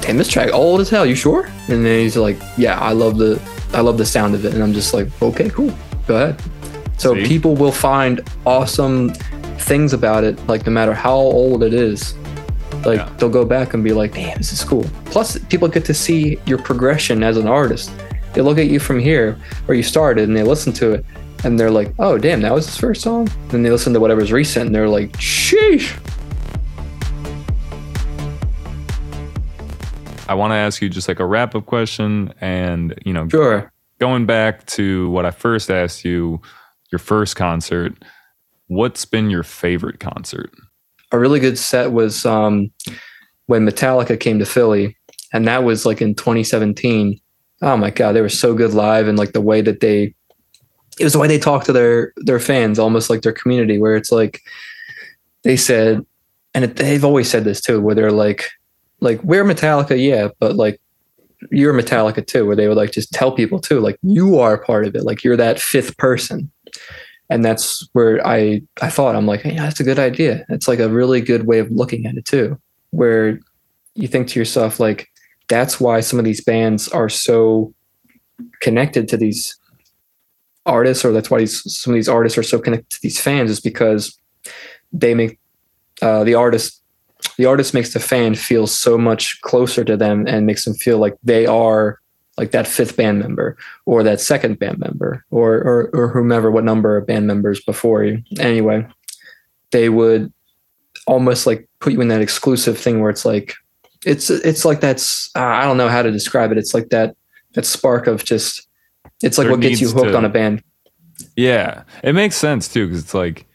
"Damn, this track old as hell. You sure?" And then he's like, "Yeah, I love the I love the sound of it." And I'm just like, "Okay, cool. Go ahead." So
See?
people will find awesome things about it, like no matter how old it is. Like
Yeah.
they'll go back and be like, "Damn, this is cool." Plus, people get to see your progression as an artist. They look at you from here where you started, and they listen to it, and they're like, "Oh, damn, that was his first song." Then they listen to whatever's recent, and they're like, "Sheesh."
I want to ask you just like a wrap up question, and you know,
Sure.
going back to what I first asked you, your first concert. What's been your favorite concert?
A really good set was um, when Metallica came to Philly, and that was like in 2017. Oh my god, they were so good live, and like the way that they, it was the way they talked to their their fans, almost like their community, where it's like they said, and it, they've always said this too, where they're like, like we're Metallica, yeah, but like you're Metallica too, where they would like just tell people too, like you are part of it, like you're that fifth person and that's where I I thought I'm like, hey, that's a good idea. It's like a really good way of looking at it too, where you think to yourself like, that's why some of these bands are so connected to these artists, or that's why these, some of these artists are so connected to these fans, is because they make uh, the artist the artist makes the fan feel so much closer to them and makes them feel like they are like that fifth band member or that second band member or or, or whomever what number of band members before you. Anyway they would almost like put you in that exclusive thing where it's like it's it's like that's uh, i don't know how to describe it. It's like that that spark of just it's like
There
what gets you hooked
to-
on a band.
Yeah, it makes sense too because it's like,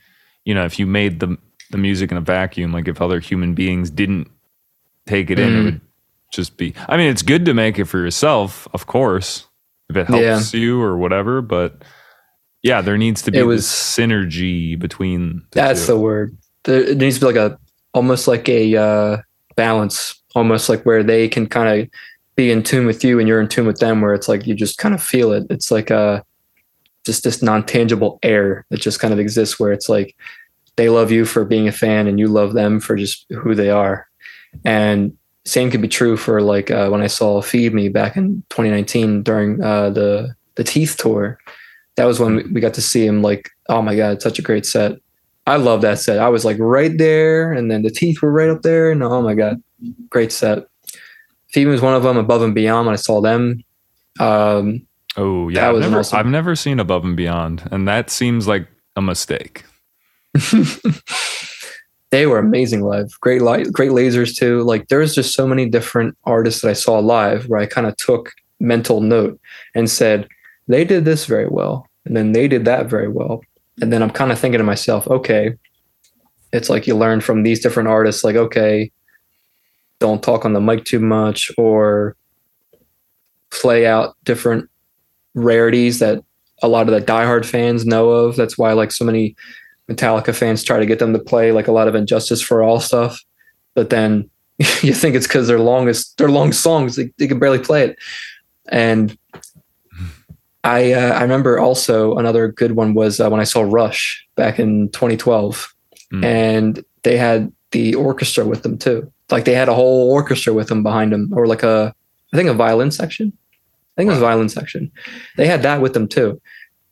you know, if you made the the music in a vacuum, like if other human beings didn't take it in, it
Mm.
would just be. I mean, it's good to make it for yourself, of course, if it helps you or whatever. But yeah, there needs to be
It
this
was-
synergy between. The
That's
two.
the word. There, it needs to be like a almost like a uh, balance, almost like where they can kind of be in tune with you and you're in tune with them, where it's like you just kind of feel it. It's like a just this non tangible air that just kind of exists, where it's like they love you for being a fan and you love them for just who they are. And same could be true for like uh, when I saw Feed Me back in 2019 during uh, the the Teeth tour. That was when we- got to see him. Like, oh my god, such a great set. I love that set. I was like right there, and then the teeth were right up there, and oh my god, great set. Feed Me was one of them. Above and Beyond, when I saw them, um,
Oh yeah,
That
I've
was
never,
awesome.
I've never seen Above and Beyond, and that seems like a mistake.
they were amazing live. Great light, great lasers too. Like there's just so many different artists that I saw live where I kind of took mental note and said they did this very well, and then they did that very well, and then I'm kind of thinking to myself, okay, it's like you learn from these different artists, like okay, don't talk on the mic too much or play out different rarities that a lot of the diehard fans know of. That's why like so many Metallica fans try to get them to play like a lot of And Justice for All stuff, but then you think it's because they're longest they're long songs they, they can barely play it. And I uh, I remember also another good one was uh, when I saw Rush back in 2012,
Mm.
and they had the orchestra with them too. Like they had a whole orchestra with them behind them, or like a I think a violin section. I think it was a violin section. They had that with them too.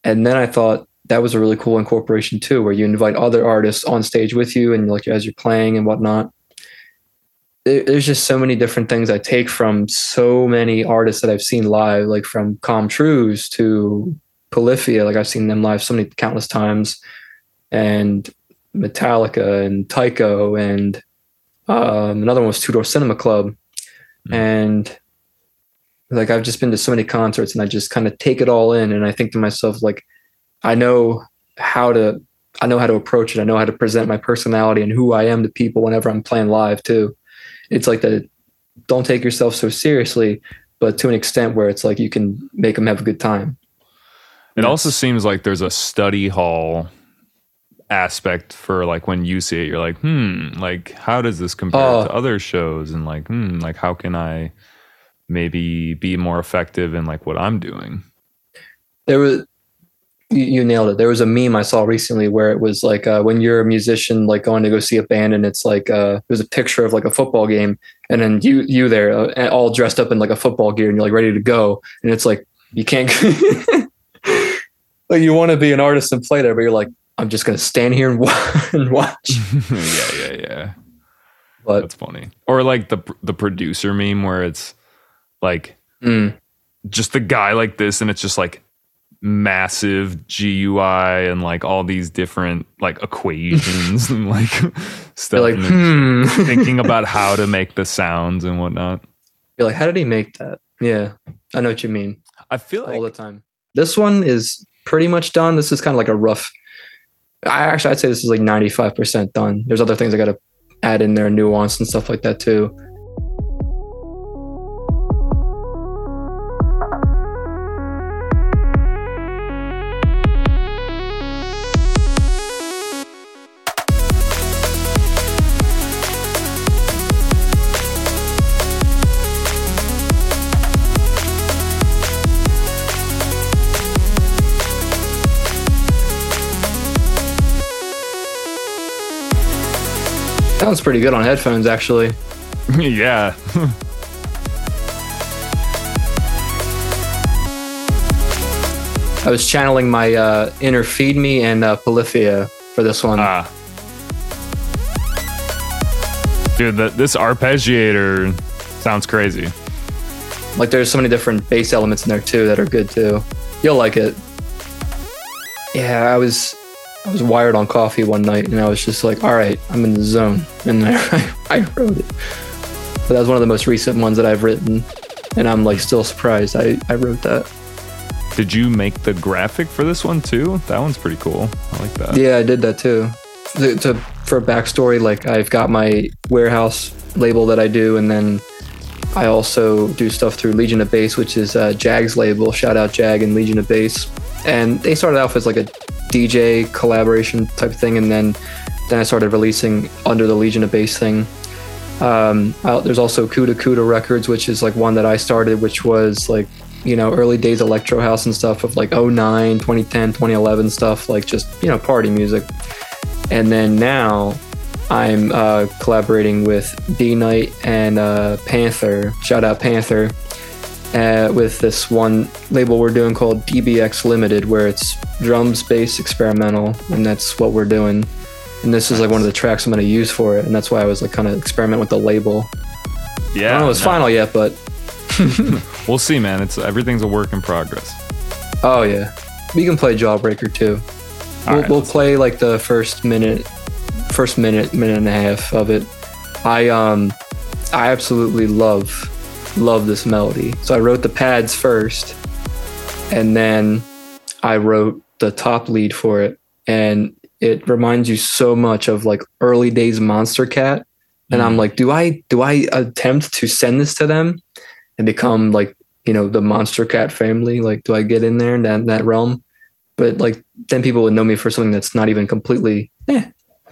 And then I thought that was a really cool incorporation too, where you invite other artists on stage with you and like as you're playing and whatnot. There's just so many different things I take from so many artists that I've seen live, like from Com Truise to Polyphia. Like I've seen them live so many countless times, and Metallica and Tycho and um, another one was Two Door Cinema Club,
Mm.
and like I've just been to so many concerts and I just kind of take it all in and I think to myself like I know how to I know how to approach it. I know how to present my personality and who I am to people whenever I'm playing live too. It's like that don't take yourself so seriously, but to an extent where it's like you can make them have a good time.
It also seems like there's a study hall aspect for like when you see it, you're like, hmm, like how does this compare
Oh.
to other shows? And like, hmm, like how can I maybe be more effective in like what I'm doing?
There was you, nailed it. There was a meme I saw recently where it was like uh, when you're a musician, like going to go see a band, and it's like uh, there's a picture of like a football game, and then you you there uh, all dressed up in like a football gear, and you're like ready to go, and it's like you can't. like you want to be an artist and play there, but you're like, I'm just gonna stand here and, wa- and watch.
yeah, yeah, yeah.
But
That's funny. Or like the the producer meme where it's like
mm,
just the guy like this and it's just like massive GUI and like all these different like equations and like stuff.
like, hmm.
thinking about how to make the sounds and whatnot.
You're like, how did he make that? Yeah, I know what you mean.
I feel
all the time. This one is pretty much done. This is kind of like a rough. I actually I'd say this is like 95% done. There's other things I got to add in there, nuance and stuff like that too. Sounds pretty good on headphones actually.
yeah.
I was channeling my uh, inner Feed Me and uh, Polyphia for this one.
Ah. Dude, the, this arpeggiator sounds crazy.
Like there's so many different bass elements in there too that are good too. You'll like it. Yeah, I was I was wired on coffee one night and I was just like, all right, I'm in the zone. And I, I wrote it. But that was one of the most recent ones that I've written. And I'm like still surprised I, I wrote that.
Did you make the graphic for this one too? That one's pretty cool. I like that.
Yeah, I did that too. To, to, for a backstory, like I've got my warehouse label that I do, and then I also do stuff through Legion of Bass, which is uh, Jag's label. Shout out Jag and Legion of Bass. And they started off as like a DJ collaboration type thing, and then then I started releasing under the Legion of Bass thing. Um, uh, there's also Kuda Kuda Records, which is like one that I started, which was like you know early days electro house and stuff of like 09, 2010, 2011 stuff, like just you know party music. And then now I'm uh, collaborating with D Night and uh, Panther. Shout out Panther. Uh, with this one label we're doing called DBX Limited, where it's drums, bass, experimental, and that's what we're doing. And this is like one of the tracks I'm going to use for it, and that's why I was like kind of experiment with the label.
Yeah.
I don't know if it's
no.
final yet, but
We'll see, man. It's everything's a work in progress.
oh yeah, we can play Jawbreaker too.
All
we'll,
right,
we'll play like the first minute, first minute, minute and a half of it. I um, I absolutely love, love this melody. So I wrote the pads first, and then I wrote the top lead for it, and it reminds you so much of like early days Monstercat. And I'm like, do I do I attempt to send this to them and become like you know the Monstercat family? Like, do I get in there in that that realm? But like then people would know me for something that's not even completely. Eh.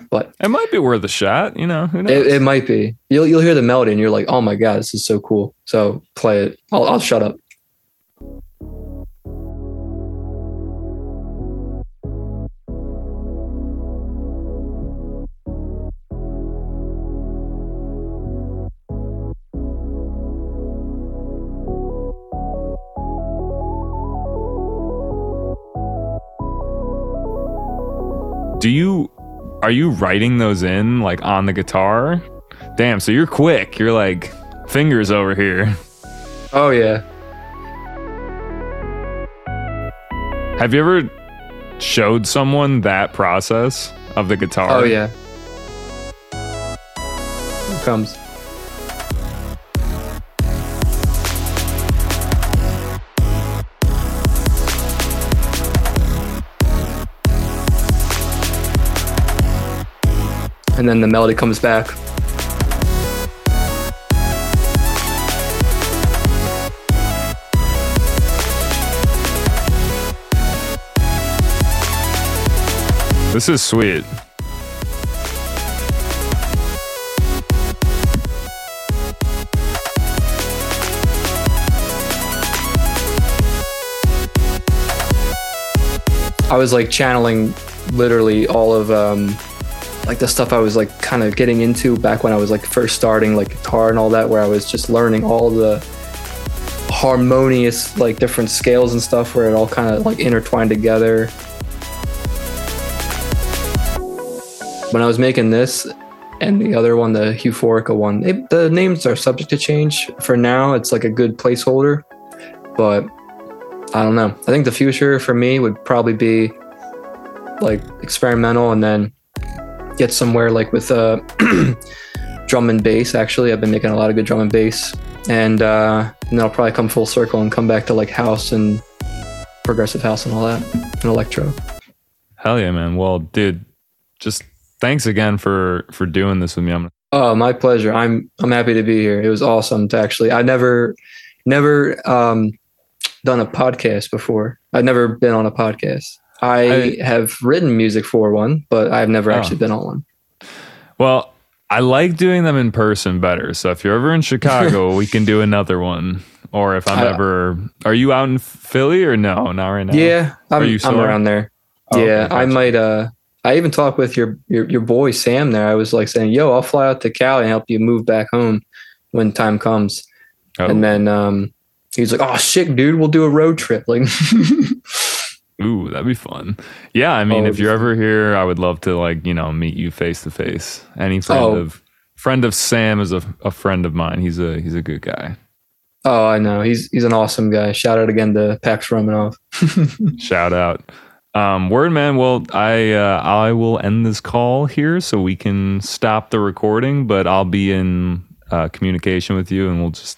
But
It might be worth a shot. You know, who knows?
it, it might be. You'll you'll hear the melody and you're like, oh my god, this is so cool. So play it. I'll I'll shut up.
Do you are you writing those in like on the guitar? Damn, so you're quick. You're like fingers over here.
Oh yeah.
Have you ever showed someone that process of the guitar?
Oh yeah. Here comes. And then the melody comes back.
This is sweet.
I was like channeling literally all of um like the stuff I was like kind of getting into back when I was like first starting like guitar and all that where I was just learning all the harmonious like different scales and stuff where it all kind of like intertwined together. When I was making this and the other one, the Euphorica one, the names are subject to change. For now, it's like a good placeholder, but I don't know. I think the future for me would probably be like experimental and then get somewhere like with uh, drum and bass. Actually, I've been making a lot of good drum and bass, and, uh, and then I'll probably come full circle and come back to like house and progressive house and all that and electro.
Hell yeah, man. Well, dude, just thanks again for for doing this with me. I'm
Oh, my pleasure. I'm I'm happy to be here. It was awesome to actually. I never never um, done a podcast before. I've never been on a podcast. I,
I-
have written music for one, but I've never
Oh.
actually been on one.
Well, I like doing them in person better. So if you're ever in Chicago, we can do another one. Or if I'm
I-
ever, are you out in Philly or no? Not right now.
Yeah, I'm,
you
I'm around there.
Oh,
yeah,
okay,
I might. Uh, I even talked with your, your your boy Sam there. I was like saying, "Yo, I'll fly out to Cali and help you move back home when time comes."
Oh,
And then um, he's like, "Oh shit, dude, we'll do a road trip." Like,
Ooh, that'd be fun. Yeah, I mean,
Oh,
if you're ever here, I would love to like you know meet you face to face. Any friend
Oh.
of friend of Sam is a, a friend of mine. He's a he's a good guy.
Oh, I know. He's he's an awesome guy. Shout out again to Pax Romanov.
Shout out. Um, word man. Well, I uh, I will end this call here so we can stop the recording, but I'll be in uh, communication with you, and we'll just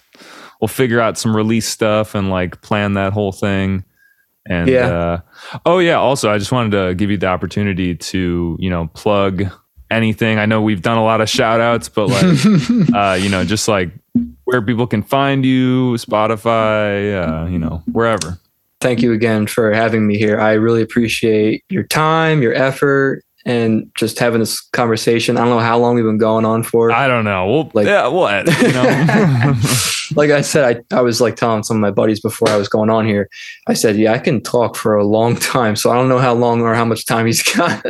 we'll figure out some release stuff and like plan that whole thing. And
Yeah.
uh, oh yeah, also I just wanted to give you the opportunity to you know plug anything. I know we've done a lot of shout outs, but like uh, you know just like where people can find you, Spotify, uh, you know wherever.
Thank you again for having me here. I really appreciate your time, your effort, and just having this conversation. I don't know how long we've been going on for.
I don't know. We'll
Like-
yeah, we'll edit, you know.
like I said, I, I was like telling some of my buddies before I was going on here. I said, yeah, I can talk for a long time. So I don't know how long or how much time he's got.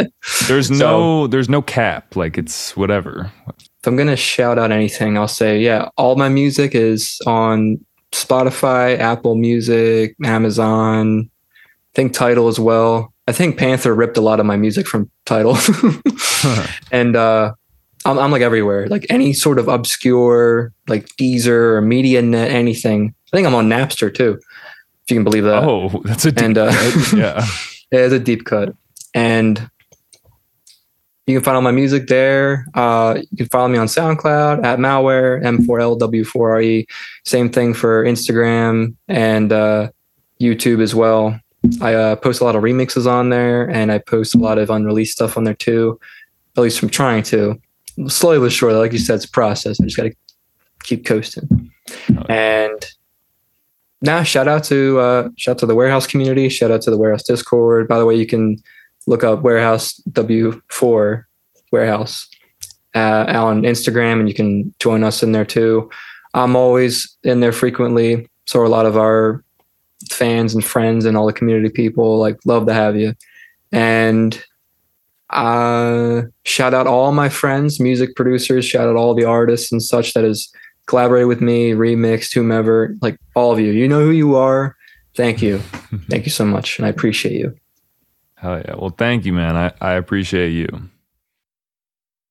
there's
So-
no there's no cap. Like it's whatever.
if I'm gonna shout out anything, I'll say, yeah, all my music is on Spotify, Apple Music, Amazon, I think Tidal as well. I think Panther ripped a lot of my music from Tidal, and uh, I'm, I'm like everywhere, like any sort of obscure, like Deezer or MediaNet, anything. I think I'm on Napster too, if you can believe that.
oh, that's a deep
and uh,
cut. yeah.
Yeah, it's a deep cut. And you can find all my music there. Uh, you can follow me on SoundCloud at Malware, M4LW4RE. Same thing for Instagram and uh, YouTube as well. I uh, post a lot of remixes on there and I post a lot of unreleased stuff on there too. At least I'm trying to. Slowly but surely, like you said, it's a process. I just got to keep coasting. And now shout out to uh shout out to the warehouse community shout out to the warehouse discord by the way you can look up warehouse w4 warehouse uh, on instagram and you can join us in there too i'm always in there frequently so are a lot of our fans and friends and all the community people like love to have you and uh shout out all my friends music producers shout out all the artists and such that has collaborated with me, remixed, whomever, like all of you. You know who you are. Thank you. Thank you so much. And I appreciate you.
Hell yeah. Well, thank you, man. I, I appreciate you.